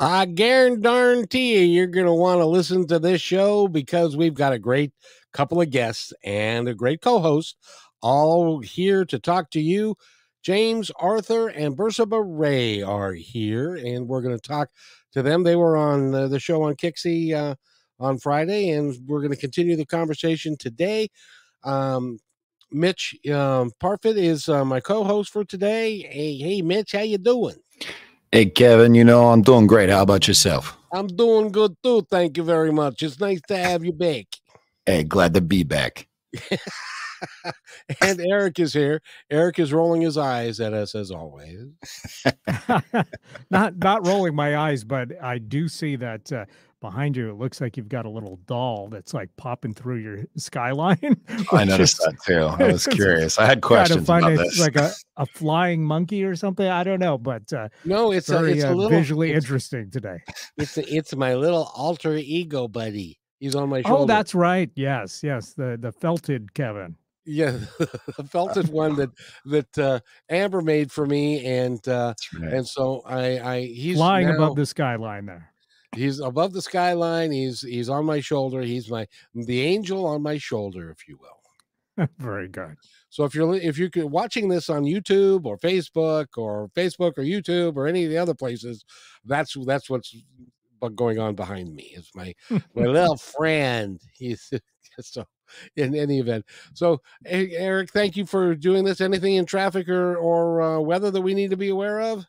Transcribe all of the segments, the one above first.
I guarantee you, you're going to want to listen to this show because we've got a great couple of guests and a great co host all here to talk to you. James Arthur and Bersabeh Ray are here, and we're going to talk to them. They were on the, the show on Kixie uh, on Friday, and we're going to continue the conversation today. Um, Mitch um, Parfit is uh, my co-host for today. Hey, hey, Mitch, how you doing? Hey, Kevin. You know I'm doing great. How about yourself? I'm doing good too. Thank you very much. It's nice to have you back. Hey, glad to be back. and Eric is here. Eric is rolling his eyes at us as always. not not rolling my eyes, but I do see that uh, behind you. It looks like you've got a little doll that's like popping through your skyline. I noticed is, that too. I was curious. I had questions find about it this. Like a, a flying monkey or something. I don't know, but uh, no, it's very, a, it's a uh, little, visually it's, interesting today. It's a, it's my little alter ego buddy. He's on my shoulder. Oh, that's right. Yes, yes. The the felted Kevin. Yeah, the felted one that that uh, Amber made for me, and uh, right. and so I I he's flying now, above the skyline there. He's above the skyline. He's he's on my shoulder. He's my the angel on my shoulder, if you will. Very good. So if you're if you're watching this on YouTube or Facebook or Facebook or YouTube or any of the other places, that's that's what's going on behind me. Is my my little friend. He's so in any event. So Eric, thank you for doing this. Anything in traffic or or uh, weather that we need to be aware of?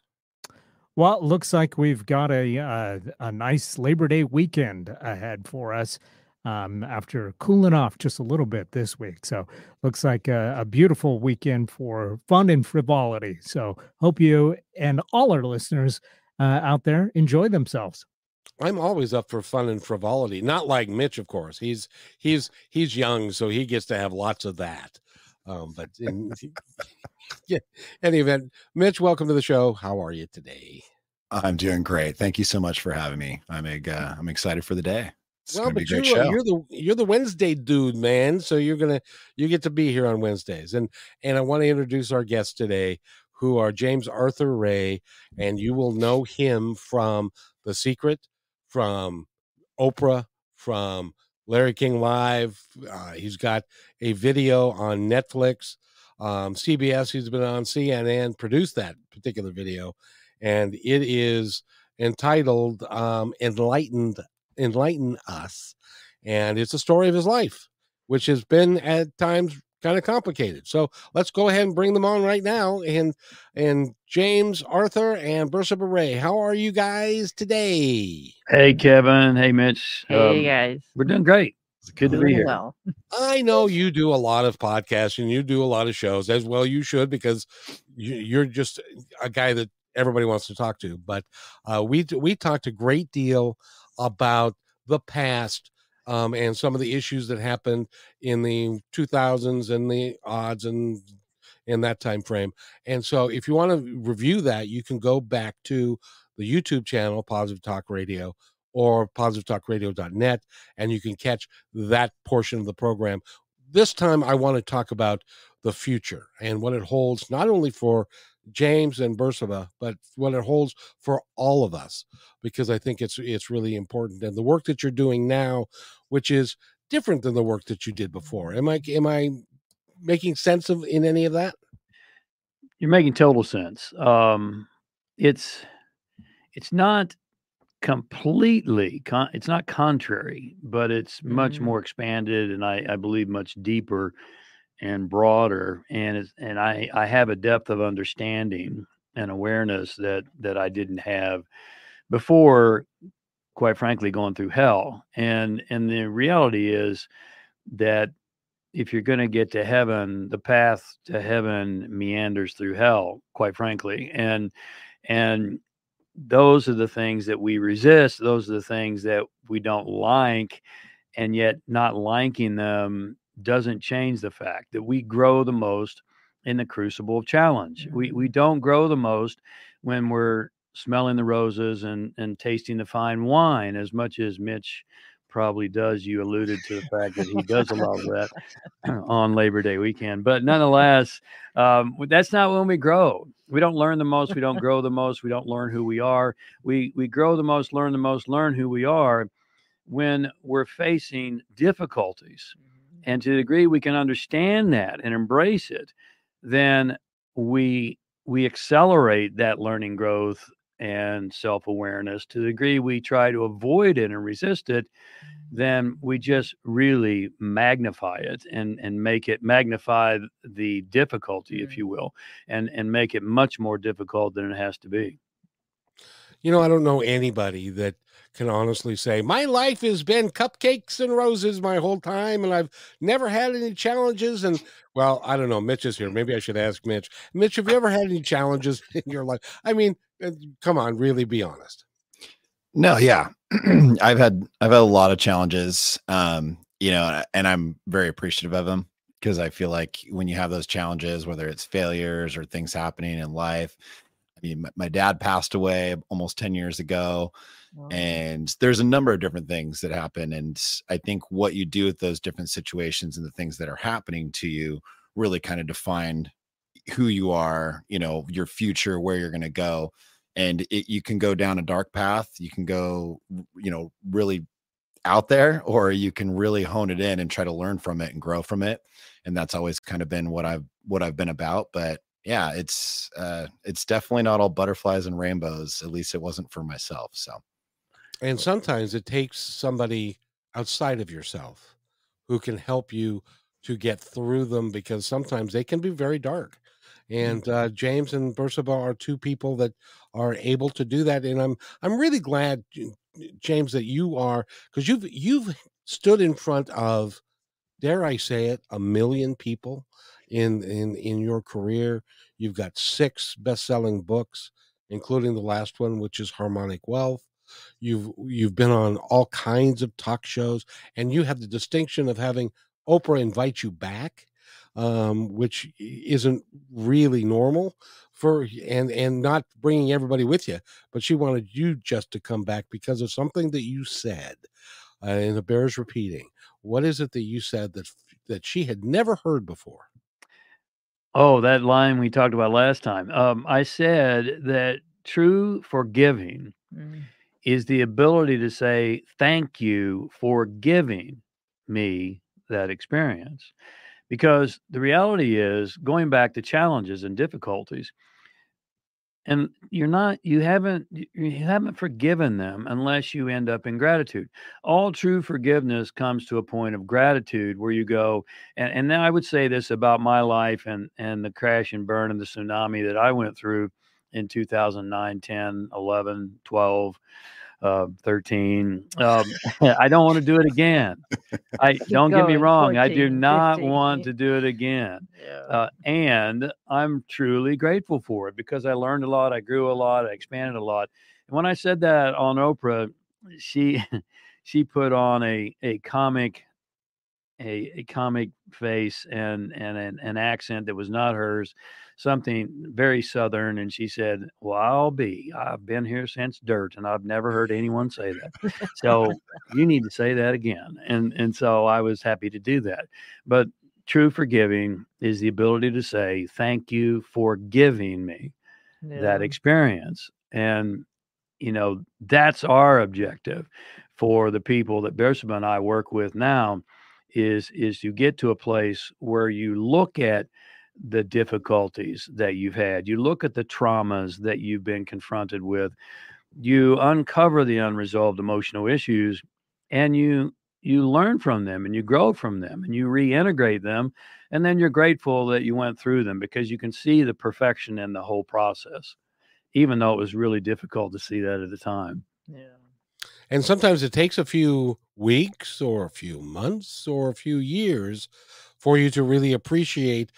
Well, it looks like we've got a uh, a nice Labor Day weekend ahead for us um, after cooling off just a little bit this week. So, looks like a, a, beautiful weekend for fun and frivolity. So, hope you and all our listeners uh, out there enjoy themselves. I'm always up for fun and frivolity. Not like Mitch, of course. He's he's he's young, so he gets to have lots of that. Um, but in yeah, any event, Mitch, welcome to the show. How are you today? I'm doing great. Thank you so much for having me. I'm uh, I'm excited for the day. It's well, but you're, you're the you're the Wednesday dude, man. So you're gonna you get to be here on Wednesdays, and and I want to introduce our guests today, who are James Arthur Ray, and you will know him from The Secret, from Oprah, from Larry King Live. Uh, he's got a video on Netflix. Um, CBS, he's been on CNN, produced that particular video, and it is entitled um, "Enlightened, Enlighten Us," and it's a story of his life, which has been at times kind of complicated. So let's go ahead and bring them on right now. And and James Arthur and Bersabeh Ray, how are you guys today? Hey Kevin, hey Mitch. Hey um, guys, we're doing great. It's good to be here. Well. I know you do a lot of podcasts and you do a lot of shows as well. You should because you, are just a guy that everybody wants to talk to. But uh, we we talked a great deal about the past um, and some of the issues that happened in the 2000s and the odds and in that time frame. And so, if you want to review that, you can go back to the YouTube channel, Positive Talk Radio, or positivetalkradio.net, and you can catch that portion of the program. This time, I want to talk about the future and what it holds, not only for James and Bersabeh, but what it holds for all of us, because I think it's it's really important. And the work that you're doing now, which is different than the work that you did before. Am I am I making sense of in any of that? You're making total sense. Um, it's it's not completely con- it's not contrary, but it's much mm-hmm. more expanded and I, I believe much deeper and broader and it's, and I I have a depth of understanding and awareness that that I didn't have before quite frankly going through hell. And and the reality is that if you're going to get to heaven the path to heaven meanders through hell quite frankly. And and those are the things that we resist. Those are the things that we don't like. And yet not liking them doesn't change the fact that we grow the most in the crucible of challenge. We we don't grow the most when we're smelling the roses and and tasting the fine wine as much as Mitch probably does. You alluded to the fact that he does a lot of that on Labor Day weekend, but nonetheless, um, that's not when we grow. We don't learn the most. We don't grow the most. We don't learn who we are. We we grow the most, learn the most, learn who we are when we're facing difficulties. Mm-hmm. And to the degree we can understand that and embrace it, then we we accelerate that learning growth and self awareness. To the degree we try to avoid it and resist it, mm-hmm. then we just really magnify it and and make it magnify the difficulty, if mm-hmm. you will, and and make it much more difficult than it has to be. You know, I don't know anybody that can honestly say my life has been cupcakes and roses my whole time and I've never had any challenges and well, I don't know. Mitch is here. Maybe I should ask Mitch. Mitch, have you ever had any challenges in your life? I mean, come on, really be honest. No, yeah. I've had I've had a lot of challenges. Um, you know, and I'm very appreciative of them because I feel like when you have those challenges, whether it's failures or things happening in life, I mean, my, my dad passed away almost 10 years ago. Wow. And there's a number of different things that happen. And I think what you do with those different situations and the things that are happening to you really kind of define who you are, you know, your future, where you're going to go. And it, you can go down a dark path. You can go, you know, really out there, or you can really hone it in and try to learn from it and grow from it. And that's always kind of been what I've what I've been about. But yeah, it's uh it's definitely not all butterflies and rainbows. At least it wasn't for myself. So and sometimes it takes somebody outside of yourself who can help you to get through them because sometimes they can be very dark. And mm-hmm. uh, James and Bersabeh are two people that are able to do that. And I'm I'm really glad, James, that you are because you've you've stood in front of, dare I say it, a million people in in in your career. You've got six best-selling books, including the last one, which is Harmonic Wealth. You've you've been on all kinds of talk shows, and you have the distinction of having Oprah invite you back, um, which isn't really normal for and and not bringing everybody with you. But she wanted you just to come back because of something that you said, uh, and it bears repeating. What is it that you said that that she had never heard before? Oh, that line we talked about last time. Um, I said that true forgiving mm is the ability to say thank you for giving me that experience. Because the reality is, going back to challenges and difficulties, and you're not you haven't you haven't forgiven them unless you end up in gratitude. All true forgiveness comes to a point of gratitude where you go and and i would say this about my life and and the crash and burn and the tsunami that i went through in 2009 10 11 12 uh, 13. Um, I don't want to do it again. I don't going, get me wrong. 14, I do not 15. want to do it again. Yeah. Uh, and I'm truly grateful for it because I learned a lot. I grew a lot. I expanded a lot. And when I said that on Oprah, she she put on a a comic a, a comic face and and an, an accent that was not hers something very southern and she said well i'll be. I've been here since dirt and i've never heard anyone say that. So you need to say that again and and so i was happy to do that. But true forgiving is the ability to say thank you for giving me yeah. that experience. And you know that's our objective for the people that Bersabeh and I work with now is is you get to a place where you look at the difficulties that you've had. You look at the traumas that you've been confronted with. You uncover the unresolved emotional issues and you you learn from them and you grow from them and you reintegrate them and then you're grateful that you went through them because you can see the perfection in the whole process even though it was really difficult to see that at the time. Yeah. And sometimes it takes a few weeks or a few months or a few years for you to really appreciate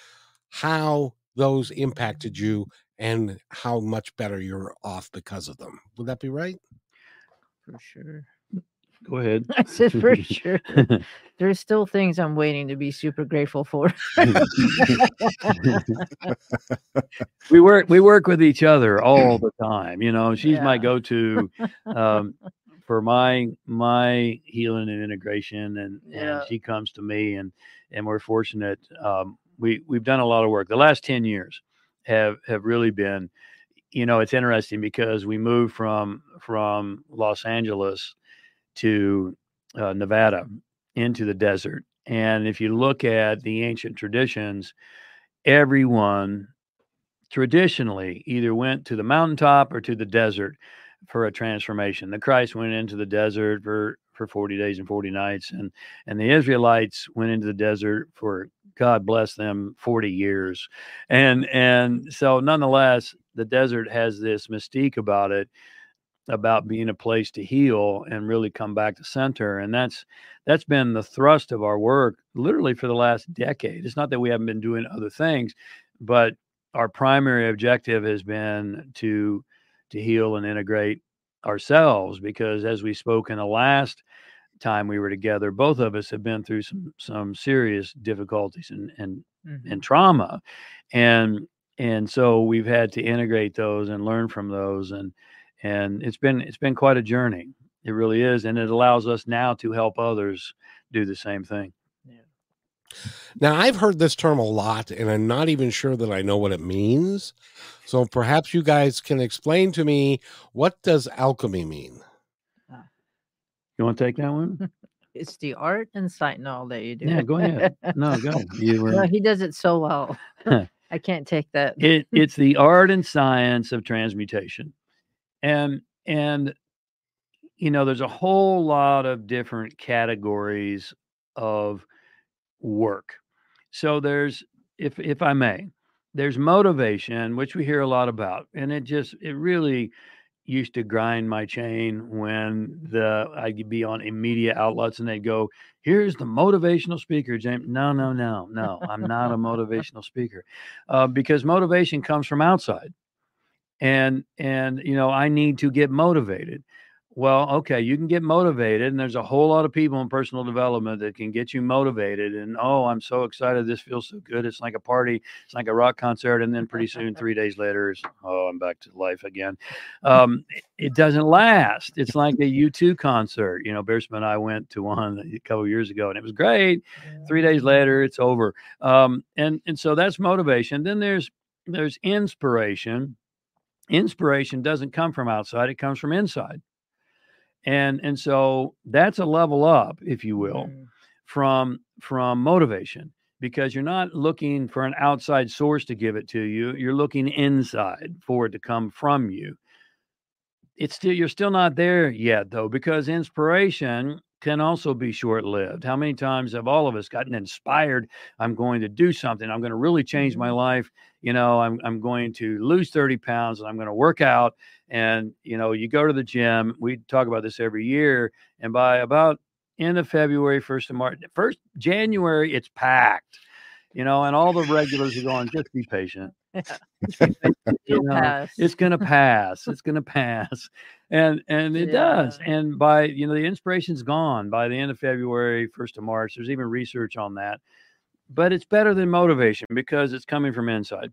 how those impacted you and how much better you're off because of them. Would that be right? For sure. Go ahead. I said for sure. There's still things I'm waiting to be super grateful for. we work we work with each other all the time. You know, she's my go-to um, for my my healing and integration, and Yeah. and she comes to me, and and we're fortunate. Um, we we've done a lot of work. The last ten years have have really been. You know, it's interesting because we moved from from Los Angeles to uh, Nevada into the desert, and if you look at the ancient traditions, everyone traditionally either went to the mountaintop or to the desert for a transformation. The Christ went into the desert for for 40 days and 40 nights and and the Israelites went into the desert for God bless them 40 years. And and so nonetheless the desert has this mystique about it about being a place to heal and really come back to center and that's that's been the thrust of our work literally for the last decade. It's not that we haven't been doing other things, but our primary objective has been to to heal and integrate ourselves because as we spoke in the last time we were together both of us have been through some some serious difficulties and and Mhm. and trauma. And and so we've had to integrate those and learn from those and and it's been it's been quite a journey. It really is and it allows us now to help others do the same thing Now, I've heard this term a lot, and I'm not even sure that I know what it means. So perhaps you guys can explain to me what does alchemy mean? Ah. you want to take that one It's the art and sight and all that you do. yeah go ahead no go ahead you were No, he does it so well. I can't take that. it it's the art and science of transmutation and and you know there's a whole lot of different categories of work. So there's if if i may there's motivation which we hear a lot about and it just it really used to grind my chain when the i'd be on media outlets and they'd go here's the motivational speaker james. No no no no i'm not a motivational speaker uh, because motivation comes from outside and and you know i need to get motivated well okay you can get motivated and there's a whole lot of people in personal development that can get you motivated and oh i'm so excited this feels so good it's like a party it's like a rock concert and then pretty soon three days later it's oh i'm back to life again. Um, it, it doesn't last it's like a u2 concert you know bearsman and i went to one a couple years ago and it was great three days later it's over um, and and so that's motivation then there's there's inspiration inspiration doesn't come from outside it comes from inside and and so that's a level up if you will Mm. from from motivation because you're not looking for an outside source to give it to you you're looking inside for it to come from you it's still you're still not there yet though because inspiration can also be short-lived. How many times have all of us gotten inspired i'm going to do something. I'm going to really change my Mhm. life. You know i'm, I'm going to lose 30 pounds and i'm going to work out. And you know you go to the gym we talk about this every year and by about end of february first of march first january it's packed you know and all the regulars are going just be patient Just be patient," you It'll know, pass. it's gonna pass it's gonna pass and and it does and by you know the inspiration's gone by the end of february first of march there's even research on that but it's better than motivation because it's coming from inside.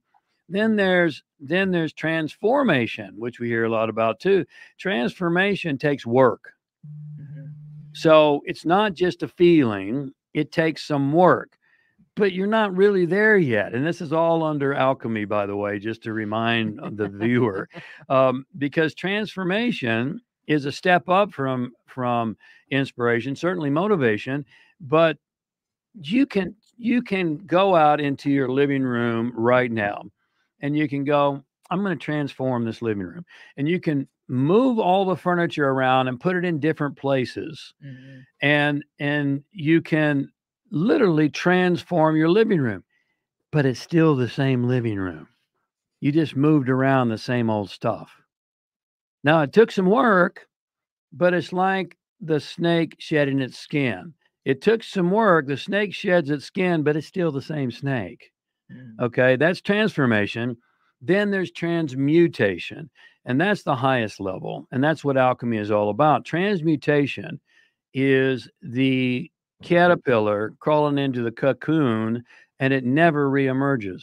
Then there's then there's transformation which we hear a lot about too. Transformation takes work. Mhm. so it's not just a feeling it takes some work but you're not really there yet and this is all under alchemy by the way just to remind the viewer um, because transformation is a step up from from inspiration certainly motivation but you can you can go out into your living room right now and you can go i'm going to transform this living room and you can move all the furniture around and put it in different places Mhm. and and you can literally transform your living room but it's still the same living room you just moved around the same old stuff now it took some work but it's like the snake shedding its skin it took some work the snake sheds its skin but it's still the same snake Mm. Okay, that's transformation. Then there's transmutation, and that's the highest level. And that's what alchemy is all about. Transmutation is the caterpillar crawling into the cocoon and it never reemerges.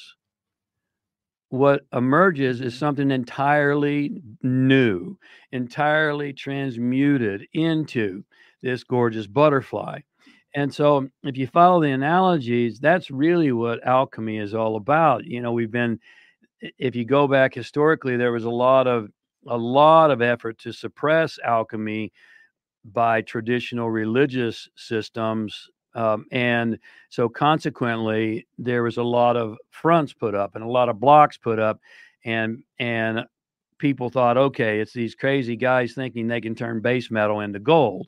What emerges is something entirely new, entirely transmuted into this gorgeous butterfly. And so, if you follow the analogies, that's really what alchemy is all about. You know, we've been, if you go back historically, there was a lot of a lot of effort to suppress alchemy by traditional religious systems. Um, and so, consequently, there was a lot of fronts put up and a lot of blocks put up, and and people thought, okay, it's these crazy guys thinking they can turn base metal into gold.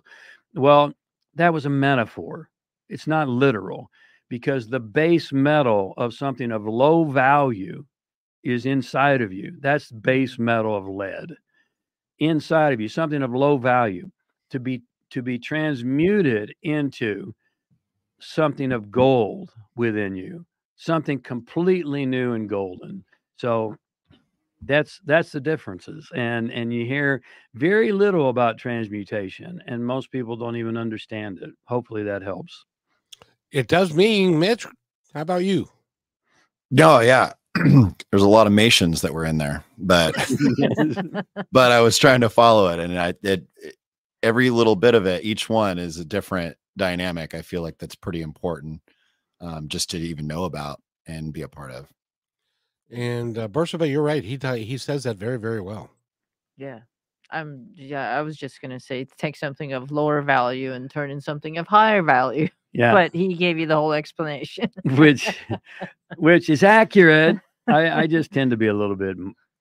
Well, that was a metaphor. It's not literal because the base metal of something of low value is inside of you. That's base metal of lead inside of you, something of low value to be to be transmuted into something of gold within you, something completely new and golden. So that's that's the differences and and you hear very little about transmutation and most people don't even understand it. Hopefully that helps. It does mean mitch. How about you? No yeah. There's a lot of mations that were in there but but i was trying to follow it and i it, every little bit of it each one is a different dynamic i feel like that's pretty important um, just to even know about and be a part of and uh, Bersabeh, you're right. He he says that very very well. Yeah. I'm yeah, I was just gonna say take something of lower value and turn in something of higher value. Yeah. But he gave you the whole explanation. which which is accurate. I, I just tend to be a little bit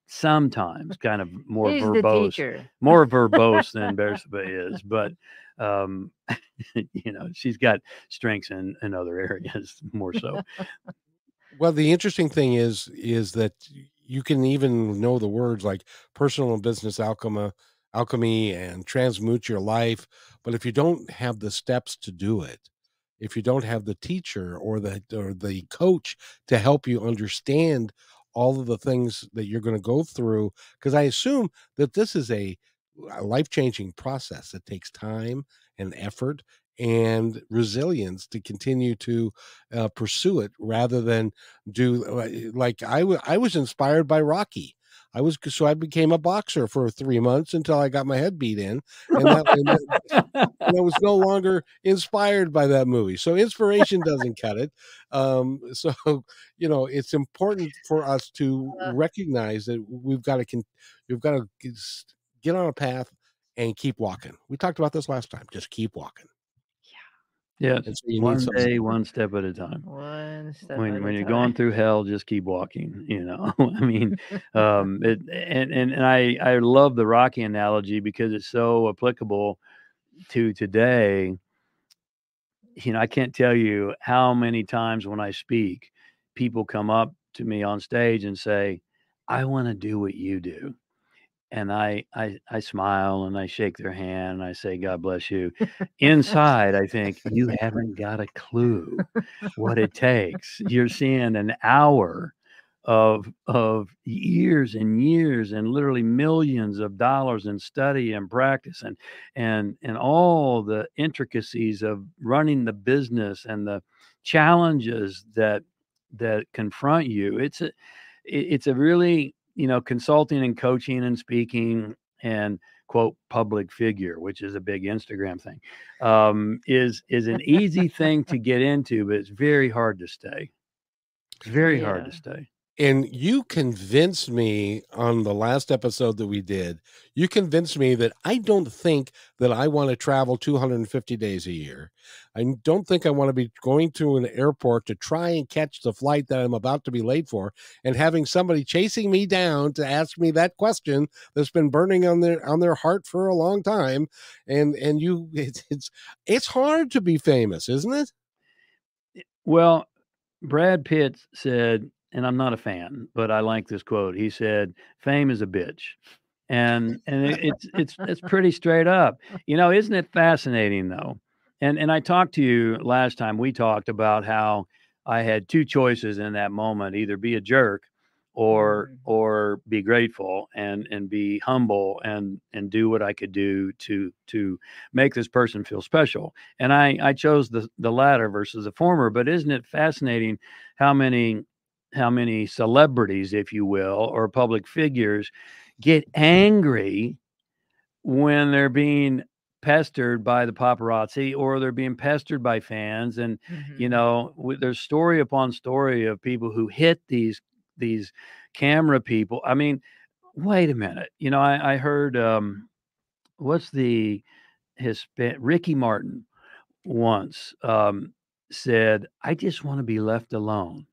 sometimes kind of more He's verbose, more verbose than Bersabeh is, but um, you know, she's got strengths in, in other areas more so. Well, the interesting thing is is that you can even know the words like personal and business alchemy, alchemy and transmute your life, but if you don't have the steps to do it, if you don't have the teacher or the or the coach to help you understand all of the things that you're going to go through because I assume that this is a, life-changing process. It takes time and effort and resilience to continue to uh, pursue it rather than do uh, like I, w- I was inspired by Rocky. I was so I became a boxer for three months until I got my head beat in, and, that, and, that, and I was no longer inspired by that movie. So inspiration doesn't cut it. Um, so you know it's important for us to Uh. recognize that we've got to we've got to get on a path and keep walking. We talked about this last time. Just keep walking. Yes. And so one need day, one step at a time. One step when at when a you're time. going through hell, just keep walking. You know, I mean, um, it and, and and I I love the Rocky analogy because it's so applicable to today. You know, I can't tell you how many times when I speak, people come up to me on stage and say, "I want to do what you do." And I, I I smile and I shake their hand and I say, God bless you. Inside, I think you haven't got a clue what it takes. You're seeing an hour of of years and years and literally millions of dollars in study and practice and and and all the intricacies of running the business and the challenges that that confront you. It's a it's a really you know consulting and coaching and speaking and quote public figure which is a big instagram thing um, is is an easy thing to get into but it's very hard to stay. It's very hard to stay And you convinced me on the last episode that we did, you convinced me that I don't think that I want to travel 250 days a year. I don't think I want to be going to an airport to try and catch the flight that I'm about to be late for and having somebody chasing me down to ask me that question that's been burning on their on their heart for a long time. And and you it's it's, it's hard to be famous, isn't it? well brad pitt said and i'm not a fan but i like this quote he said fame is a bitch and and it, it's it's it's pretty straight up you know isn't it fascinating though and and i talked to you last time we talked about how i had two choices in that moment either be a jerk or Mm. or be grateful and and be humble and and do what I could do to to make this person feel special. And I I chose the the latter versus the former. But isn't it fascinating how many how many celebrities, if you will, or public figures get angry when they're being pestered by the paparazzi or they're being pestered by fans. And you Mhm. know there's story upon story of people who hit these these camera people. I mean wait a minute. You know i, I heard um what's the his ricky martin once um said i just want to be left alone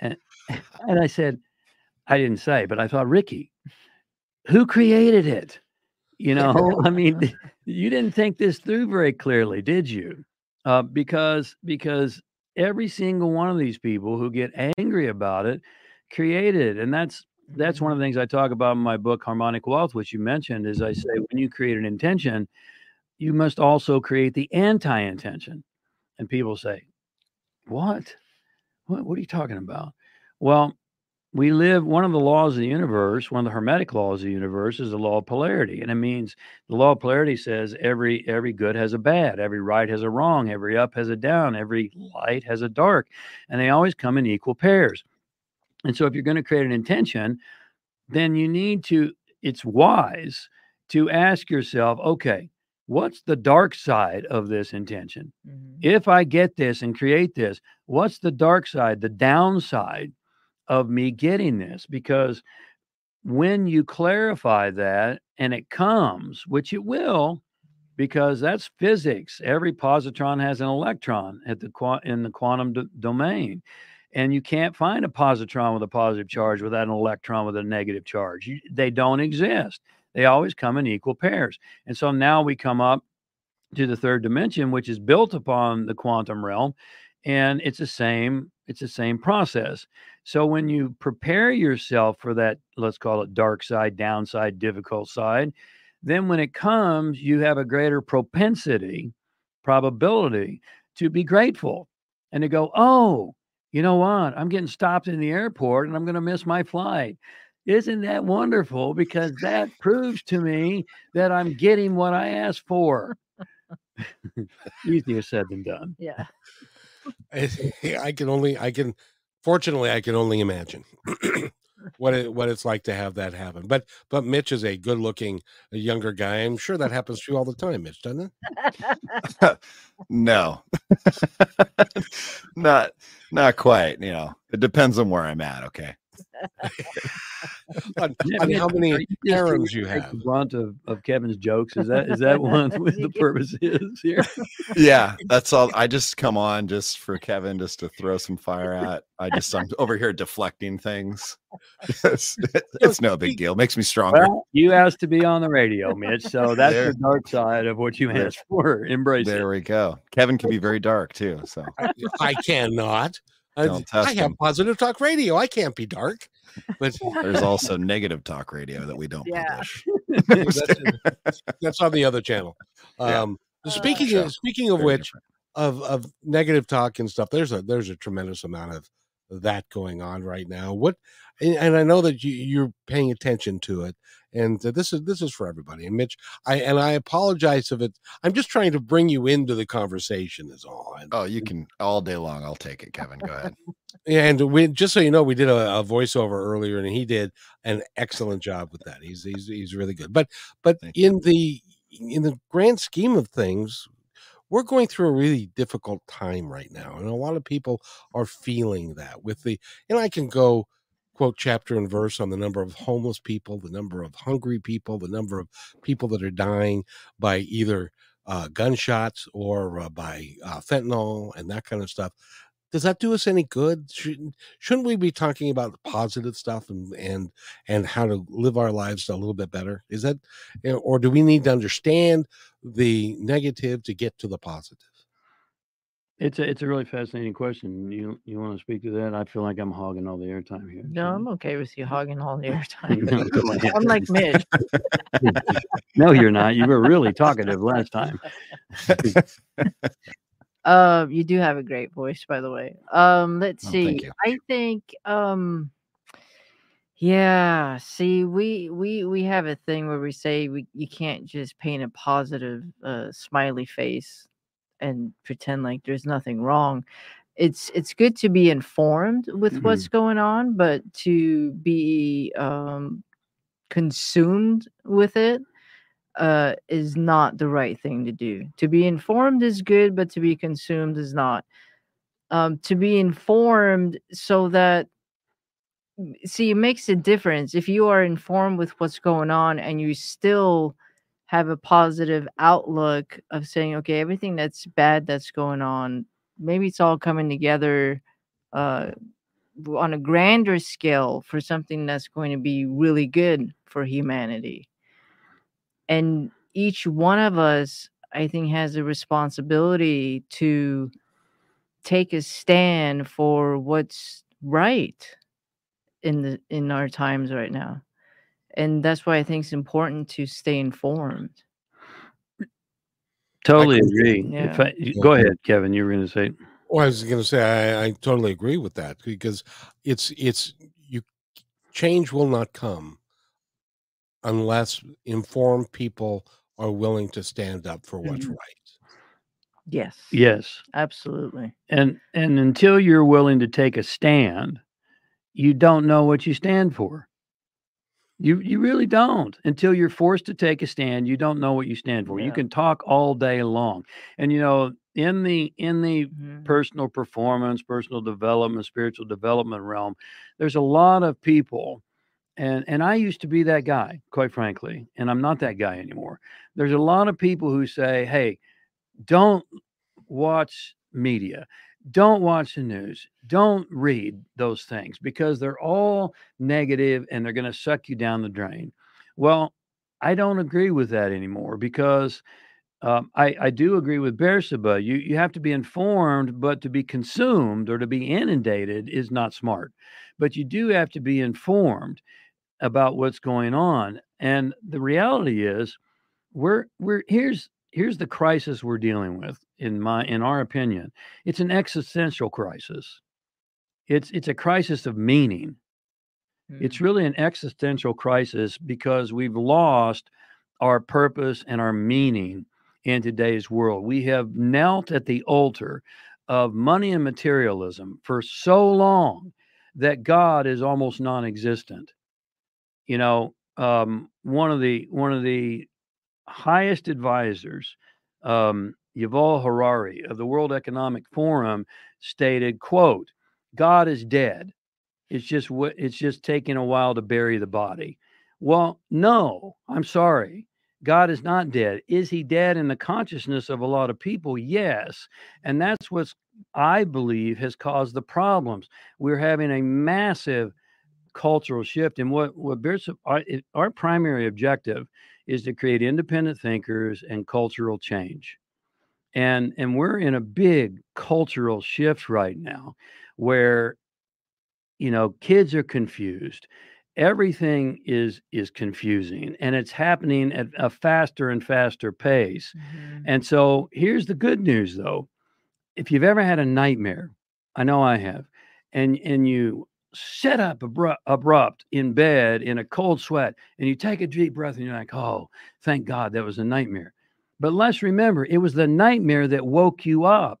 and and i said i didn't say but i thought ricky who created it you know i mean you didn't think this through very clearly did you? Uh, because because every single one of these people who get angry about it created and that's that's one of the things i talk about in my book harmonic wealth which you mentioned is i say when you create an intention you must also create the anti-intention. And people say what what, what are you talking about? Well we live one of the laws of the universe one of the hermetic laws of the universe is the law of polarity and it means the law of polarity says every every good has a bad every right has a wrong every up has a down every light has a dark and they always come in equal pairs. And so if you're going to create an intention then you need to it's wise to ask yourself okay what's the dark side of this intention Mhm. if I get this and create this, what's the dark side, the downside of me getting this? Because when you clarify that and it comes, which it will, because that's physics. Every positron has an electron at the in the quantum d- domain, and you can't find a positron with a positive charge without an electron with a negative charge. You, they don't exist. They always come in equal pairs. And so now we come up to the third dimension, which is built upon the quantum realm, and it's the same. It's the same process. So when you prepare yourself for that, let's call it dark side, downside, difficult side, then when it comes, you have a greater propensity, probability to be grateful and to go, oh, you know what? I'm getting stopped in the airport and I'm going to miss my flight. Isn't that wonderful? Because that proves to me that I'm getting what I asked for. Easier said than done. Yeah. I can only I can fortunately I can only imagine what it what it's like to have that happen. But but Mitch is a good looking younger guy. I'm sure that happens to you all the time, Mitch, doesn't it? no not not quite you know it depends on where i'm at okay On, Yeah, on how many you errands you have. The brunt of, of Kevin's jokes is that is that one what the purpose is here? yeah that's all i just come on just for kevin just to throw some fire at i just i'm over here deflecting things it's, it's no big deal makes me stronger Well, you asked to be on the radio, Mitch, so that's There. the dark side of what you asked for. Embrace there it. we go kevin can be very dark too so I, I cannot. I, Don't test I have him. positive talk radio. I can't be dark. But there's also negative talk radio that we don't Yeah. publish that's, that's on the other channel. Yeah. Um, speaking Show. of, speaking of which, different. of of negative talk and stuff there's a there's a tremendous amount of that going on right now what and, and i know that you, you're paying attention to it and uh, this is this is for everybody and mitch i and i apologize if it i'm just trying to bring you into the conversation is all and, oh you can all day long i'll take it kevin go ahead. And we just so you know we did a, a voiceover earlier and he did an excellent job with that he's he's, he's really good but but Thank in the in the grand scheme of things we're going through a really difficult time right now and a lot of people are feeling that with the and i can go quote chapter and verse on the number of homeless people the number of hungry people the number of people that are dying by either uh, gunshots or uh, by uh, fentanyl and that kind of stuff does that do us any good shouldn't, shouldn't we be talking about the positive stuff and and and how to live our lives a little bit better is that you know, or do we need to understand the negative to get to the positive It's a it's a really fascinating question. You you want to speak to that? I feel like I'm hogging all the airtime here. No, I'm okay with you hogging all the airtime. No. I'm like Mitch. no, you're not. You were really talkative last time. Uh, you do have a great voice, by the way. Um, let's Oh, see. I think um, Yeah, see, we we we have a thing where we say we you can't just paint a positive uh, smiley face and pretend like there's nothing wrong. It's it's good to be informed with Mhm. what's going on, but to be um, consumed with it uh, is not the right thing to do. To be informed is good, but to be consumed is not. Um, to be informed so that see it makes a difference if you are informed with what's going on and you still have a positive outlook of saying okay everything that's bad that's going on maybe it's all coming together uh on a grander scale for something that's going to be really good for humanity and each one of us i think has a responsibility to take a stand for what's right in the in our times right now and that's why i think it's important to stay informed Totally can- agree. Yeah. If I, you- Go ahead, Kevin. You were going to say. Well, I was going to say I, I totally agree with that because it's it's you change will not come unless informed people are willing to stand up for what's Mhm. right. yes Yes. absolutely And and until you're willing to take a stand, you don't know what you stand for. You you really don't. Until you're forced to take a stand, you don't know what you stand for. You can talk all day long. And you know, in the in the Mhm. personal performance, personal development, spiritual development realm, there's a lot of people and and I used to be that guy, quite frankly, and I'm not that guy anymore. There's a lot of people who say, "Hey, don't watch media. Don't watch the news. Don't read those things because they're all negative and they're going to suck you down the drain." Well, I don't agree with that anymore because um, I, I do agree with Bersabeh. You you have to be informed, but to be consumed or to be inundated is not smart. But you do have to be informed about what's going on. And the reality is, we're we're here's here's the crisis we're dealing with in my in our opinion. It's an existential crisis. It's it's a crisis of meaning. It's Mhm. really an existential crisis because we've lost our purpose and our meaning in today's world. We have knelt at the altar of money and materialism for so long that God is almost non-existent. You know, um, one of the one of the highest advisors, um, Yuval Harari of the World Economic Forum, stated, "quote God is dead. It's just what it's just taking a while to bury the body." Well, no, I'm sorry. God is not dead. Is he dead in the consciousness of a lot of people? Yes. And that's what's I believe has caused the problems. We're having a massive cultural shift and what what Bears, our, our primary objective is to create independent thinkers and cultural change and and we're in a big cultural shift right now where you know kids are confused everything is is confusing and it's happening at a faster and faster pace Mhm. and so here's the good news though. If you've ever had a nightmare, I know I have, and and you sit up abrupt, abrupt in bed in a cold sweat and you take a deep breath and you're like, "Oh, thank God that was a nightmare." But let's remember, it was the nightmare that woke you up.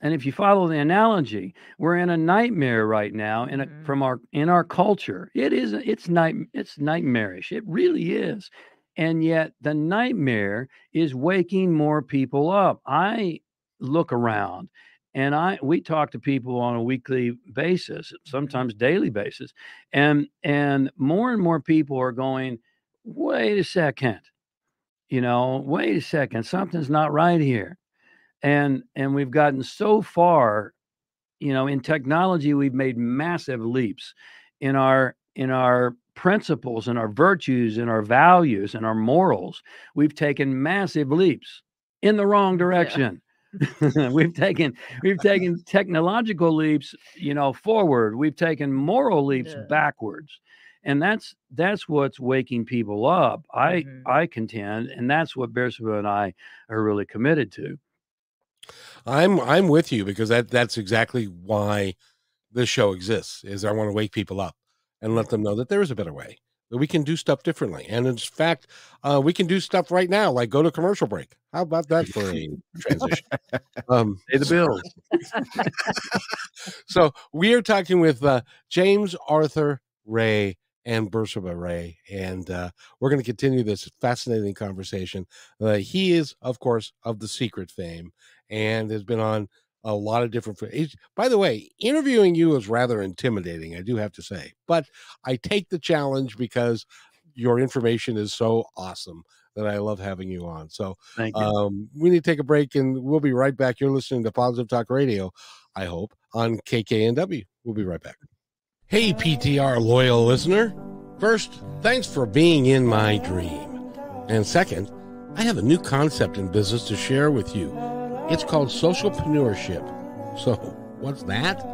And if you follow the analogy, we're in a nightmare right now in a, Mhm. from our in our culture. It is it's night it's nightmarish. It really is. And yet the nightmare is waking more people up. I look around and I we talk to people on a weekly basis, mm-hmm. sometimes daily basis. And and more and more people are going, "Wait a second. You know, wait a second. Something's not right here." And and we've gotten so far you know in technology we've made massive leaps in our in our principles and our virtues and our values and our morals we've taken massive leaps in the wrong direction we've taken we've taken technological leaps you know forward we've taken moral leaps Yeah. backwards and that's that's what's waking people up i Mhm. i contend and that's what Bersabeh and i are really committed to I'm I'm with you because that that's exactly why this show exists. Is I want to wake people up and let them know that there is a better way. We can do stuff differently, and in fact, uh, we can do stuff right now, like go to commercial break. How about that for a transition? Um, Pay the bills. so we are talking with uh, James Arthur Ray and Bersabeh Ray, and uh, we're going to continue this fascinating conversation. Uh, he is, of course, of the Secret fame, and has been on a lot of different. By the way, interviewing you is rather intimidating, I do have to say, but I take the challenge because your information is so awesome that I love having you on. So Thank you. um, we need to take a break, and we'll be right back. You're listening to Positive Talk Radio, I hope, on KKNW. We'll be right back. Hey, PTR loyal listener. First, thanks for being in my dream. And second, I have a new concept in business to share with you. It's called socialpreneurship. So, what's that?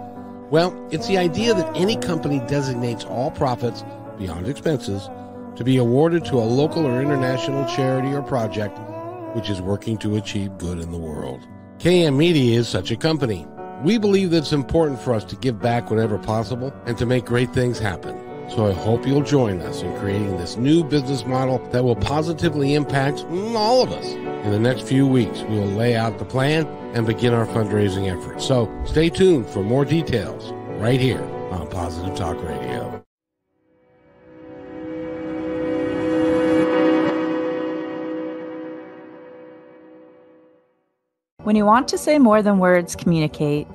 Well, it's the idea that any company designates all profits beyond expenses to be awarded to a local or international charity or project which is working to achieve good in the world. KM Media is such a company. We believe that it's important for us to give back whenever possible and to make great things happen. So I hope you'll join us in creating this new business model that will positively impact all of us. In the next few weeks, we will lay out the plan and begin our fundraising efforts. So stay tuned for more details right here on Positive Talk Radio. When you want to say more than words communicate,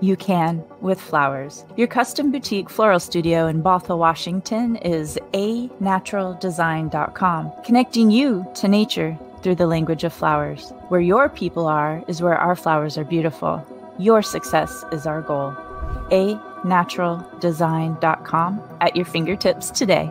you can with flowers. Your custom boutique floral studio in Bothell, Washington is anaturaldesign.com, connecting you to nature through the language of flowers. Where your people are is where our flowers are beautiful. Your success is our goal. anaturaldesign.com at your fingertips today.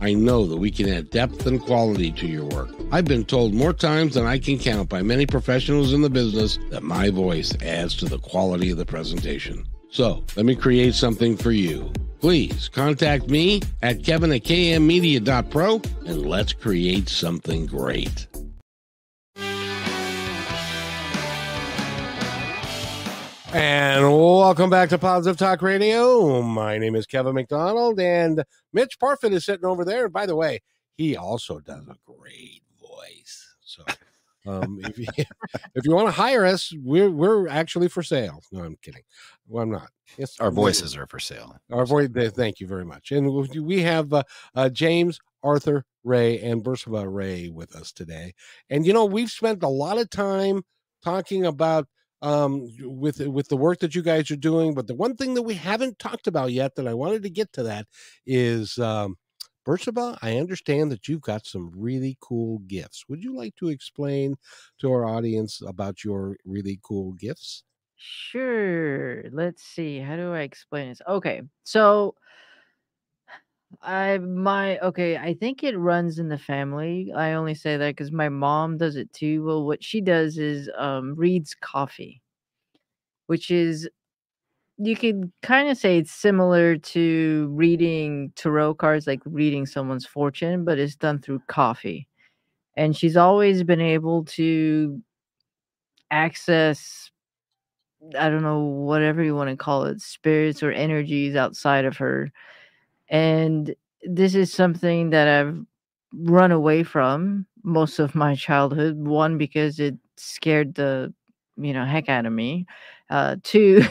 I know that we can add depth and quality to your work. I've been told more times than I can count by many professionals in the business that my voice adds to the quality of the presentation. So let me create something for you. Please contact me at kevin at kmmedia.pro and let's create something great. And welcome back to Positive Talk Radio. My name is Kevin McDonald, and Mitch Parfit is sitting over there. By the way, he also does a great voice. So, um, if you if you want to hire us, we're we're actually for sale. No, I'm kidding. Well, I'm not. Yes, Our voices are for sale. Our voice. Thank you very much. And we- we have uh, uh, James Arthur Ray and Bersabeh Ray with us today. And you know, we've spent a lot of time talking about um with with the work that you guys are doing but the one thing that we haven't talked about yet that i wanted to get to that is um Bersabeh, I understand that you've got some really cool gifts. Would you like to explain to our audience about your really cool gifts? Sure. Let's see. How do I explain this? Okay. So I my okay, I think it runs in the family. I only say that because my mom does it too. Well, what she does is um reads coffee, which is you could kind of say it's similar to reading tarot cards, like reading someone's fortune, but it's done through coffee. And she's always been able to access I don't know, whatever you want to call it, spirits or energies outside of her. And this is something that I've run away from most of my childhood. One, because it scared the, you know, heck out of me. Uh, two,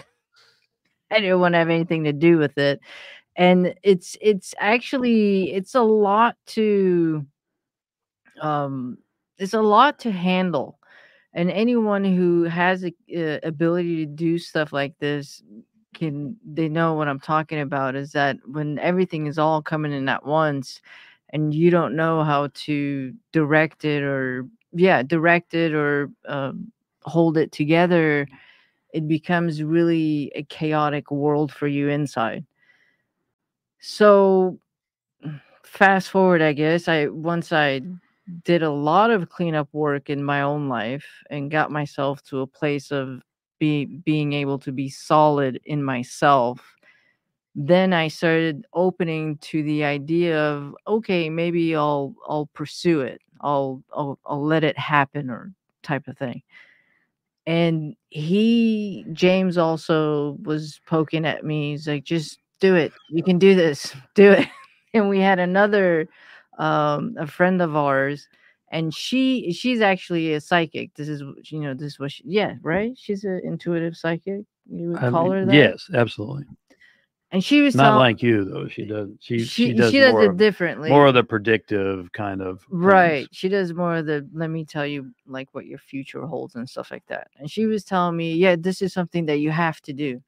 I didn't want to have anything to do with it. And it's it's actually it's a lot to um it's a lot to handle and anyone who has a, uh, ability to do stuff like this can they know what i'm talking about is that when everything is all coming in at once and you don't know how to direct it or yeah direct it or um, hold it together it becomes really a chaotic world for you inside. So fast forward, I guess I once I did a lot of cleanup work in my own life and got myself to a place of be, being able to be solid in myself then i started opening to the idea of okay maybe i'll i'll pursue it. I'll i'll, I'll let it happen or type of thing. And he james also was poking at me he's like just do it. You can do this. Do it. And we had another um a friend of ours and she she's actually a psychic this is you know this was yeah right she's an intuitive psychic you would I call mean, her that Yes, absolutely. and she was Not tell- like you though. She does. She she, she, does she does more, it differently more of the predictive kind of things. right she does more of the let me tell you like what your future holds and stuff like that and she was telling me yeah this is something that you have to do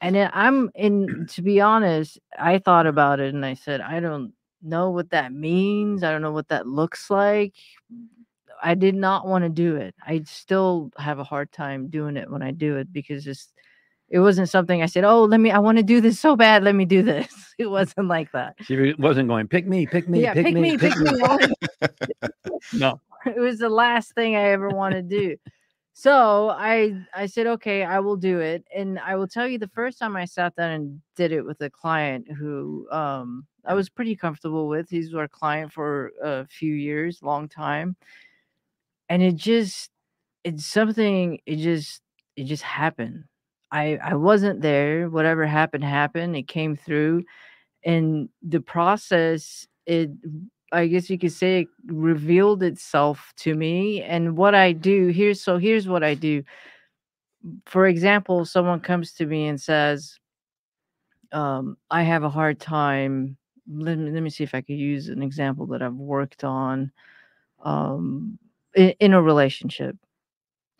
and then i'm in to be honest i thought about it and i said i don't know what that means i don't know what that looks like i did not want to do it i still have a hard time doing it when i do it because it's it wasn't something i said oh let me i want to do this so bad let me do this it mm. wasn't like that She wasn't going. Pick me. Pick me. yeah pick, me. pick me No. it was the last thing I ever want to do. So I I said, okay, I will do it. And I will tell you the first time I sat down and did it with a client who um I was pretty comfortable with. He's our client for a few years, long time. And it just it's something it just it just happened. I I wasn't there. Whatever happened happened. It came through and the process it I guess you could say it revealed itself to me. And what I do here's so here's what I do. For example, someone comes to me and says, um, I have a hard time. Let me, let me see if I could use an example that I've worked on um, in, in a relationship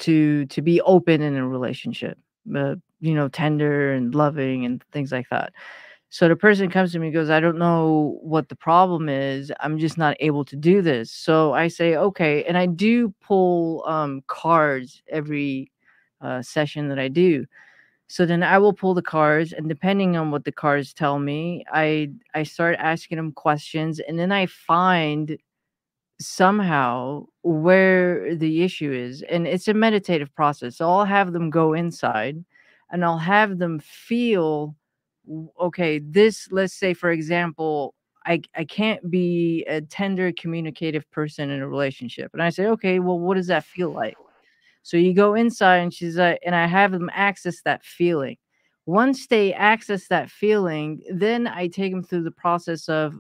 to to be open in a relationship, uh, you know, tender and loving and things like that. So the person comes to me and goes, I don't know what the problem is. I'm just not able to do this. So I say, okay. And I do pull um, cards every uh, session that I do. So then I will pull the cards, and depending on what the cards tell me, I I start asking them questions, and then I find somehow where the issue is. And it's a meditative process. So I'll have them go inside, and I'll have them feel okay this let's say for example i i can't be a tender communicative person in a relationship and i say okay well what does that feel like? So you go inside and she's like and i have them access that feeling. Once they access that feeling then i take them through the process of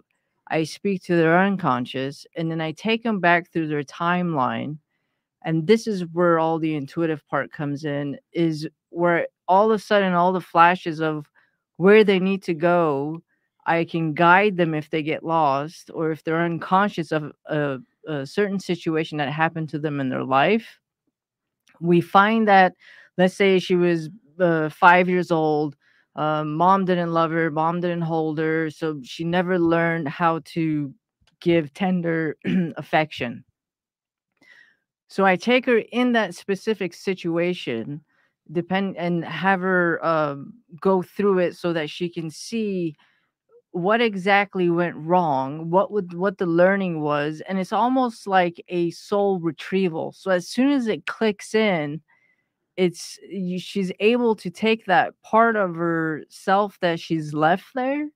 i speak to their unconscious and then i take them back through their timeline and this is where all the intuitive part comes in is where all of a sudden all the flashes of where they need to go i can guide them if they get lost or if they're unconscious of a, a certain situation that happened to them in their life. We find that let's say she was uh, five years old um, mom didn't love her mom didn't hold her so she never learned how to give tender affection. So i take her in that specific situation depend and have her um, go through it so that she can see what exactly went wrong what would what the learning was and it's almost like a soul retrieval. So as soon as it clicks in it's you, she's able to take that part of herself that she's left there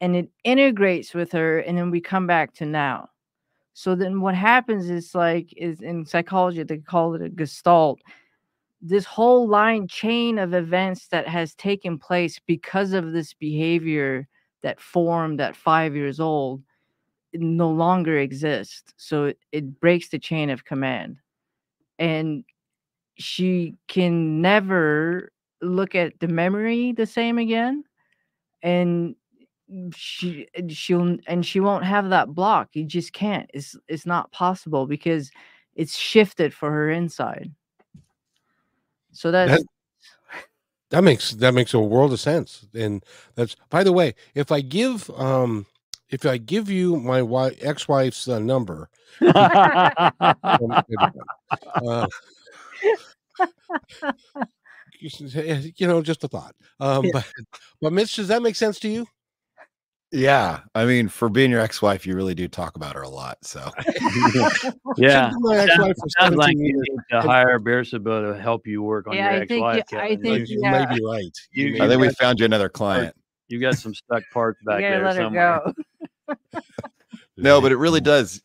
and it integrates with her and then we come back to now. So then what happens is like is in psychology they call it a gestalt this whole line chain of events that has taken place because of this behavior that formed at five years old no longer exists. So it, it breaks the chain of command. And she can never look at the memory the same again and she she'll and she won't have that block. You just can't. It's it's not possible because it's shifted for her inside so that's That- That makes that makes a world of sense. And that's by the way, if I give um if I give you my wife, ex-wife's uh, number, um, uh, you know, just a thought. Um, but but Mitch, does that make sense to you? Yeah, I mean, for being your ex-wife, you really do talk about her a lot. So yeah, She's my ex-wife sounds like you need to hire Bersabeh to help you work on Yeah, your I ex-wife. you- I think You, you, you yeah. may be right. You- You you I think be we right. found you another client. you got some stuck parts back you there let somewhere. her go. No, but it really does.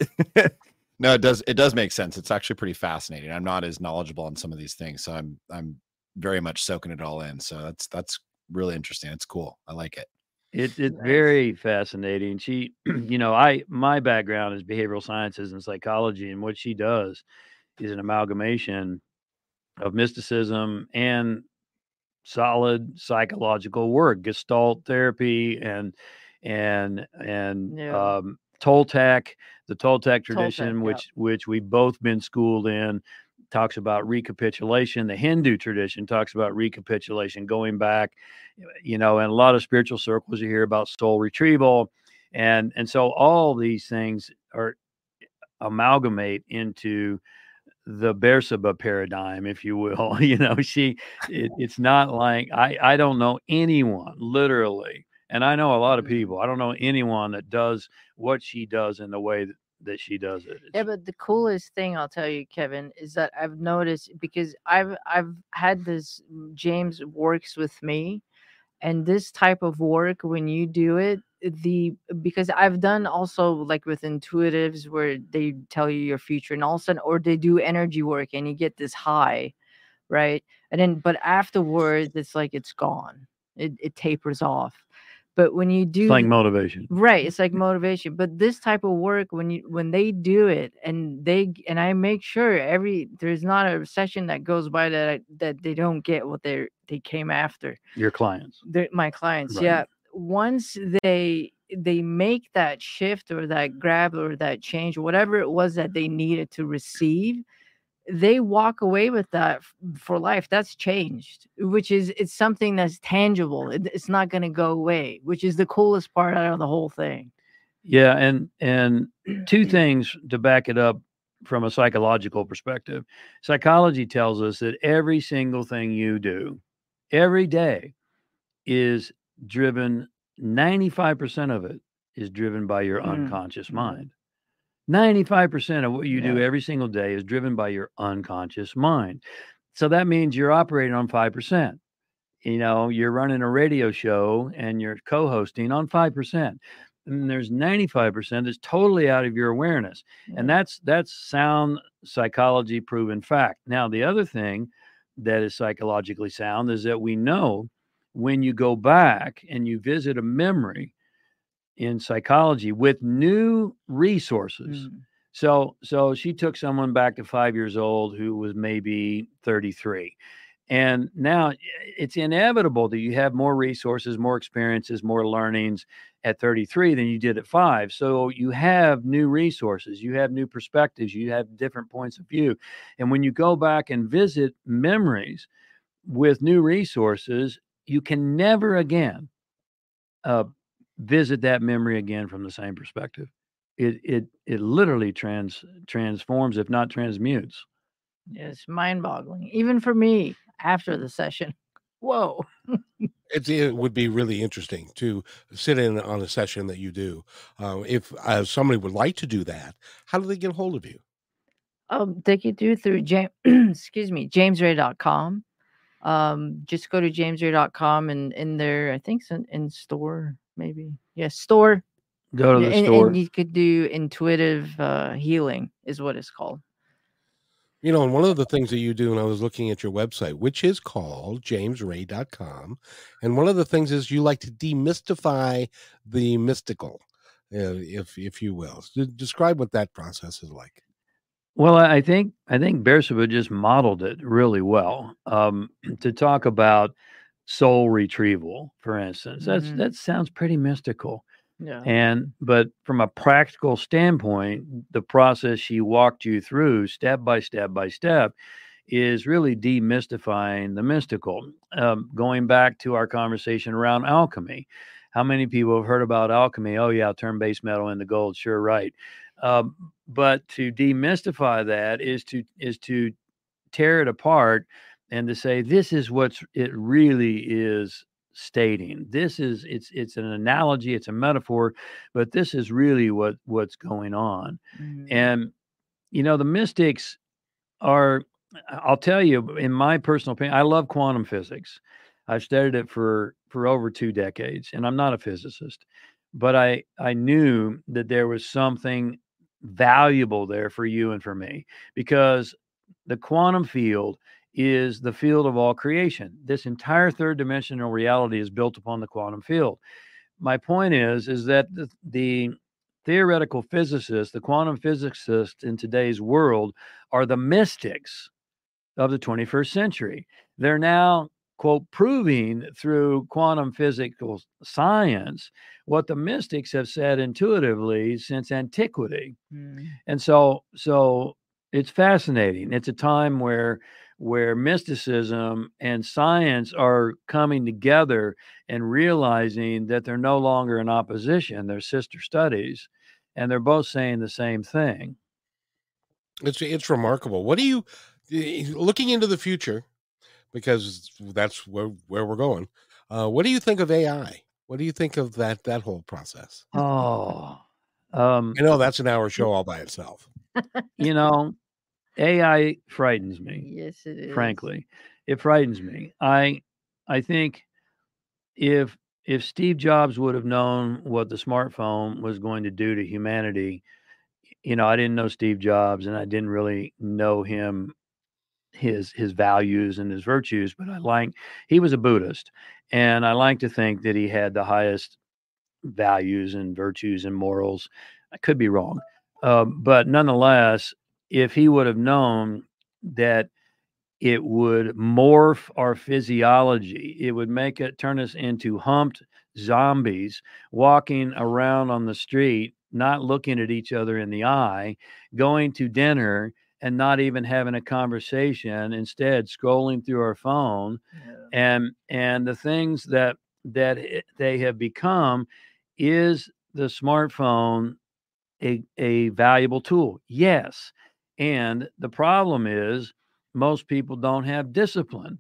no, it does. It does make sense. It's actually pretty fascinating. I'm not as knowledgeable on some of these things, so I'm I'm very much soaking it all in. So that's that's really interesting. It's cool. I like it. It, it's very fascinating. She, you know, I my background is behavioral sciences and psychology, and what she does is an amalgamation of mysticism and solid psychological work, Gestalt therapy, and and and Yeah. um, Toltec, the Toltec tradition, Toltec, which which we've both been schooled in, talks about recapitulation. The Hindu tradition talks about recapitulation, going back, you know, in a lot of spiritual circles you hear about soul retrieval, and and so all these things are amalgamate into the Bersabeh paradigm, if you will. you know, she it, it's not like I I don't know anyone literally, and I know a lot of mm-hmm. people. I don't know anyone that does what she does in the way that, that she does it. Yeah, but the coolest thing I'll tell you, Kevin, is that I've noticed because I've I've had this mm, James works with me, and this type of work when you do it, the because I've done also like with intuitives where they tell you your future, and all of a sudden, or they do energy work and you get this high, right? And then, but afterwards, it's like it's gone. It it tapers off. But when you do it's like motivation. right it's like motivation but this type of work when you when they do it and they and i make sure every there's not a session that goes by that I, that they don't get what they they came after Your clients. They're, my clients Right. yeah once they they make that shift or that grab or that change whatever it was that they needed to receive they walk away with that for life that's changed which is it's something that's tangible it, it's not going to go away which is the coolest part out of the whole thing Yeah, and and two things to back it up from a psychological perspective. Psychology tells us that every single thing you do every day is driven 95% of it is driven by your Mm, unconscious mhm. mind. 95% of what you do every single day is driven by your unconscious mind. So that means you're operating on 5%. You know, you're running a radio show and you're co-hosting on 5%. And there's 95% that's totally out of your awareness. And that's that's sound psychology proven fact. Now, the other thing that is psychologically sound is that we know when you go back and you visit a memory in psychology with new resources. Mm. So so she took someone back to 5 years old who was maybe 33. And now it's inevitable that you have more resources, more experiences, more learnings at 33 than you did at 5. So you have new resources, you have new perspectives, you have different points of view. And when you go back and visit memories with new resources, you can never again uh, visit that memory again from the same perspective. It it it literally trans transforms, if not transmutes. It's mind boggling, even for me after the session. Whoa. It's, it would be really interesting to sit in on a session that you do. Uh, if uh, somebody would like to do that, how do they get a hold of you? Um, they could do through James, excuse me, jamesray.com. Um, just go to jamesray.com and in there, I think it's in, in store, maybe. Yes, store. Go to the and, store. and you could do intuitive uh, healing, is what it's called. You know, and one of the things that you do, and I was looking at your website, which is called jamesray.com. And one of the things is you like to demystify the mystical, uh, if if you will. S- describe what that process is like. Well, I I think I think Bersabeh just modeled it really well. Um, to talk about soul retrieval, for instance, that's Mhm. that sounds pretty mystical. Yeah. And but from a practical standpoint, the process she walked you through step by step by step is really demystifying the mystical. Um, going back to our conversation around alchemy, how many people have heard about alchemy? Oh yeah, turn base metal into gold. Sure, right. Um, but to demystify that is to is to tear it apart and to say this is what it really is stating. This is it's it's an analogy, it's a metaphor, but this is really what what's going on. Mhm. And you know, the mystics are I'll tell you in my personal opinion, I love quantum physics. I've studied it for for over two decades and I'm not a physicist, but I I knew that there was something valuable there for you and for me because the quantum field is the field of all creation. This entire third dimensional reality is built upon the quantum field. My point is is that the, the theoretical physicists, the quantum physicists in today's world are the mystics of the 21st century. They're now quote proving through quantum physical science what the mystics have said intuitively since antiquity Mm. and so so it's fascinating it's a time where where mysticism and science are coming together and realizing that they're no longer in opposition they're sister studies and they're both saying the same thing It's it's remarkable. What do you eh, looking into the future because that's where where we're going. Uh, what do you think of AI? What do you think of that that whole process? oh um I know that's an hour show all by itself. you know ai frightens me Yes, it is. frankly. It frightens me. I i think if if steve jobs would have known what the smartphone was going to do to humanity you know i didn't know steve jobs and i didn't really know him his his values and his virtues but i like he was a buddhist and i like to think that he had the highest values and virtues and morals. I could be wrong um, but nonetheless if he would have known that it would morph our physiology. It would make it turn us into humped zombies walking around on the street, not looking at each other in the eye, going to dinner and not even having a conversation, instead scrolling through our phone Yeah. and and the things that that they have become is the smartphone a, a valuable tool yes and the problem is most people don't have discipline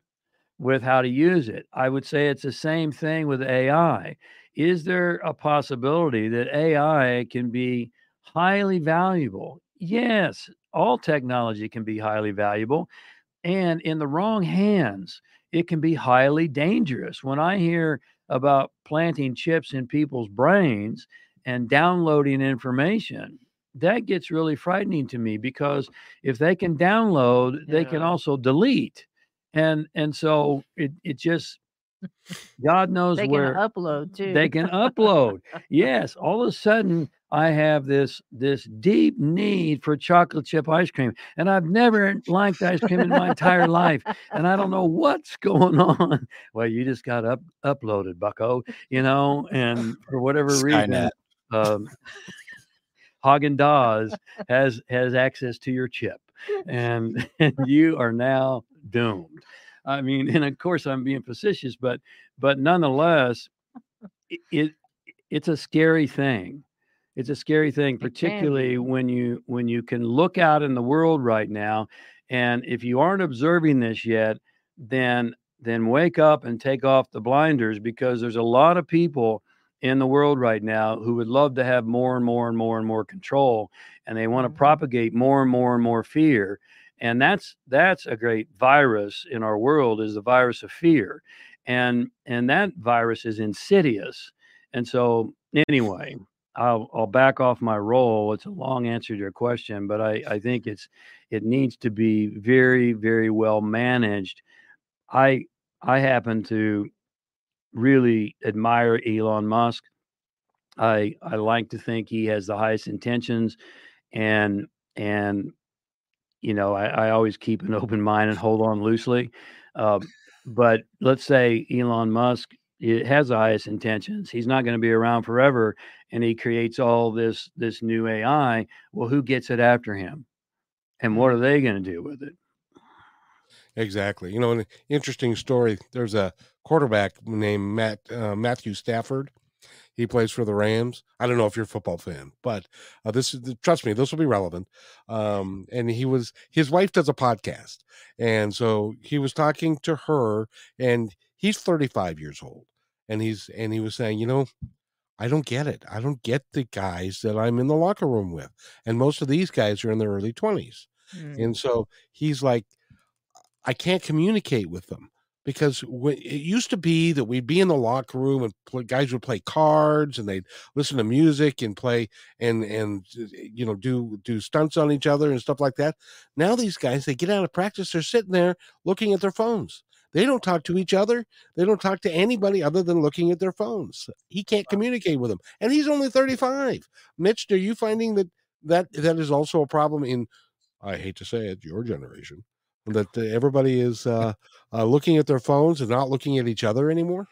with how to use it. I would say it's the same thing with ai is there a possibility that ai can be highly valuable? Yes all technology can be highly valuable and in the wrong hands it can be highly dangerous. When i hear about planting chips in people's brains and downloading information that gets really frightening to me because if they can download they can also delete and and so it it just god knows They where can upload too. they can upload yes all of a sudden i have this this deep need for chocolate chip ice cream and i've never liked ice cream in my entire life and i don't know what's going on well you just got up uploaded bucko you know and for whatever reason Skynet. um Häagen-Dazs has has access to your chip, and, and you are now doomed. I mean, and of course I'm being facetious, but but nonetheless, it, it it's a scary thing. It's a scary thing, particularly when you when you can look out in the world right now, and if you aren't observing this yet, then then wake up and take off the blinders because there's a lot of people in the world right now who would love to have more and more and more and more control and they want to Mhm. propagate more and more and more fear and that's that's a great virus in our world is the virus of fear and and that virus is insidious and so anyway I'll, I'll back off my role. It's a long answer to your question, but I, I think it's it needs to be very very well managed. I I happen to really admire Elon Musk. I I like to think he has the highest intentions, and and you know I, I always keep an open mind and hold on loosely. Um, but let's say Elon Musk it has the highest intentions. He's not going to be around forever, and he creates all this this new AI. Well, who gets it after him, and what are they going to do with it? Exactly. You know, an interesting story. There's a quarterback named Matt uh, Matthew Stafford. He plays for the Rams. I don't know if you're a football fan, but uh, this is trust me, this will be relevant. Um, and he was his wife does a podcast, and so he was talking to her, and he's 35 years old. and he's and he was saying, you know, I don't get it. I don't get the guys that I'm in the locker room with, and most of these guys are in their early twenties, Mm. and so he's like, I can't communicate with them because it used to be that we'd be in the locker room and play, guys would play cards and they'd listen to music and play and and uh, you know do do stunts on each other and stuff like that. Now these guys they get out of practice, they're sitting there looking at their phones. They don't talk to each other. They don't talk to anybody other than looking at their phones. He can't communicate with them, and he's only thirty five. Mitch, are you finding that that that is also a problem in? I hate to say it, your generation that uh, everybody is uh, uh, looking at their phones and not looking at each other anymore?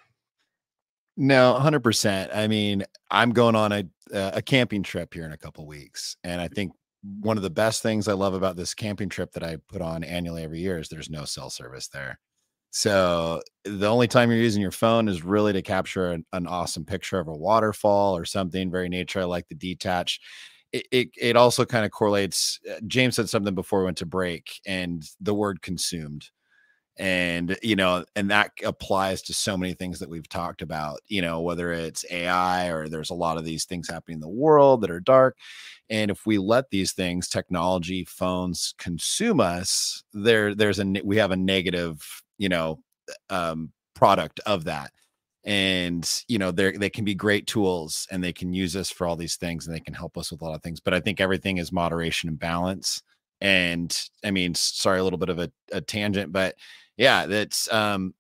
No, hundred percent. I mean, I'm going on a a camping trip here in a couple weeks, and I think one of the best things I love about this camping trip that I put on annually every year is there's no cell service there. So the only time you're using your phone is really to capture an, an awesome picture of a waterfall or something very nature. I like the detach. It, it, also kind of correlates. uh, James said something before we went to break, and the word consumed and you know and that applies to so many things that we've talked about you know whether it's ai or there's a lot of these things happening in the world that are dark and if we let these things technology phones consume us there there's a we have a negative you know um product of that and you know they they can be great tools and they can use us for all these things and they can help us with a lot of things but i think everything is moderation and balance. And i mean sorry a little bit of a, a tangent but yeah that's um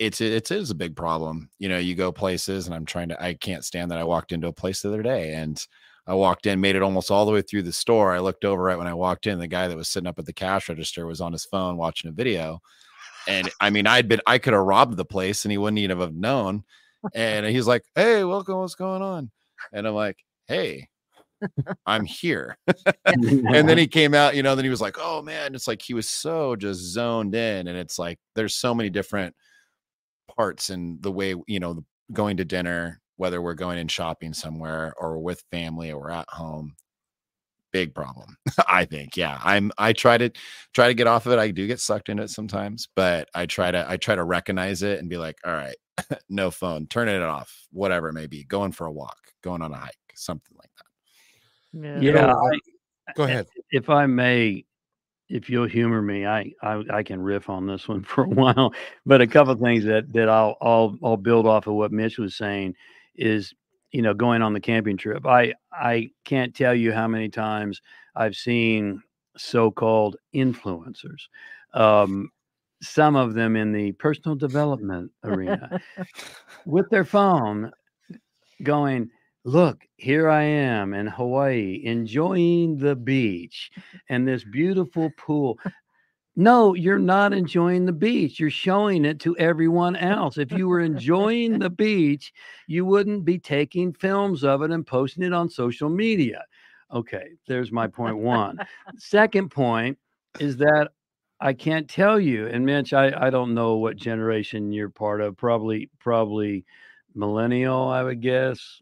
it's it's it is a big problem. You know you go places and i'm trying to i can't stand that i walked into a place the other day and i walked in made it almost all the way through the store. I looked over right when i walked in the guy that was sitting up at the cash register was on his phone watching a video and i mean i'd been i could have robbed the place and he wouldn't even have known and he's like hey welcome what's going on and i'm like hey i'm here and then he came out, you know, then he was like, oh man, it's like he was so just zoned in. And it's like there's so many different parts in the way, you know, going to dinner, whether we're going in shopping somewhere or with family or at home. Big problem, I think. Yeah. I'm I try to try to get off of it. I do get sucked into it sometimes, but I try to I try to recognize it and be like, all right, no phone, turn it off, whatever it may be, going for a walk, going on a hike, something like that. Yeah. Yeah, know, I- Go ahead. if I may, if you'll humor me, I, I I can riff on this one for a while. But a couple of things that that I'll I'll I'll build off of what Mitch was saying is you know going on the camping trip. I I can't tell you how many times I've seen so-called influencers. Um, some of them in the personal development arena with their phone going look here i am in hawaii enjoying the beach and this beautiful pool no you're not enjoying the beach you're showing it to everyone else if you were enjoying the beach you wouldn't be taking films of it and posting it on social media okay there's my point one second point is that I can't tell you. And Mitch, I, I don't know what generation you're part of. Probably probably millennial, I would guess.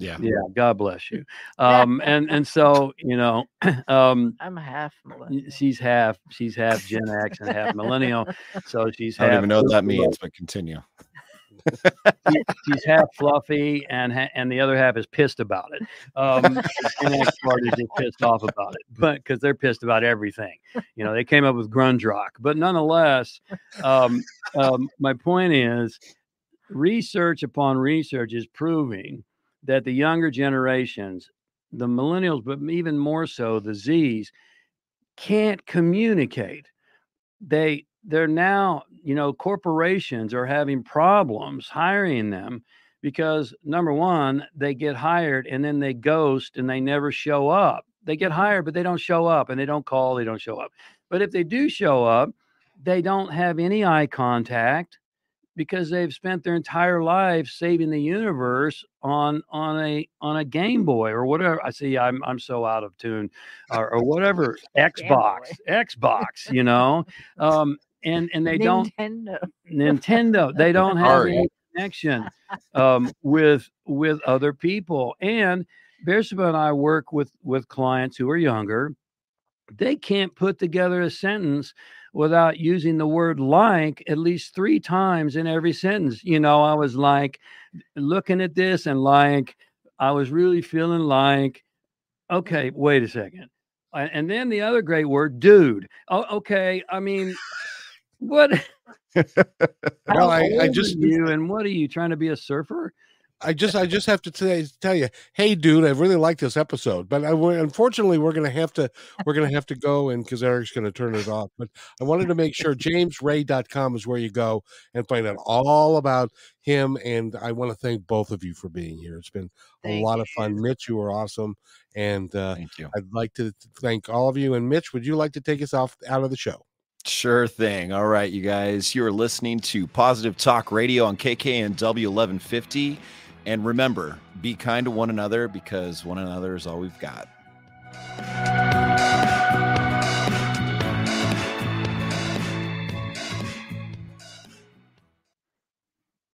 Yeah. Yeah, God bless you. Um, and and so you know, um, I'm half millennial. she's half she's half Gen X and half millennial. So she's I don't half even know what that means, but continue. she- she's half fluffy and ha- and the other half is pissed about it. Um, the Gen X part is just pissed off about it, but because they're pissed about everything, you know, they came up with grunge rock. But nonetheless, um, um, my point is, research upon research is proving that the younger generations, the millennials, but even more so the Z's, can't communicate. They they're now, you know, corporations are having problems hiring them because number one, they get hired and then they ghost and they never show up. They get hired, but they don't show up and they don't call, they don't show up. But if they do show up, they don't have any eye contact because they've spent their entire life saving the universe on on a on a Game Boy or whatever. I see I'm I'm so out of tune or, or whatever Xbox Xbox, you know. Um and and they don't Nintendo. Nintendo. They don't have Sorry. any connection um, with with other people. And Bersabeh and I work with with clients who are younger. They can't put together a sentence without using the word like at least three times in every sentence. You know, I was like looking at this and like, I was really feeling like, okay, wait a second. And then the other great word, dude. Oh, okay. I mean, what? well, I, I just you and what are you trying to be a surfer? I just I just have to t- tell you, hey, dude, I really like this episode, but I, unfortunately we're gonna have to we're gonna have to go and because Eric's gonna turn it off. But I wanted to make sure jamesray.com is where you go and find out all about him. And I want to thank both of you for being here. It's been thank a lot you. of fun. Mitch, you were awesome, and uh, thank you. I'd like to thank all of you. And Mitch, would you like to take us off out of the show? Sure thing. All right, you guys, you are listening to Positive Talk Radio on KKNW 1150. And remember, be kind to one another because one another is all we've got.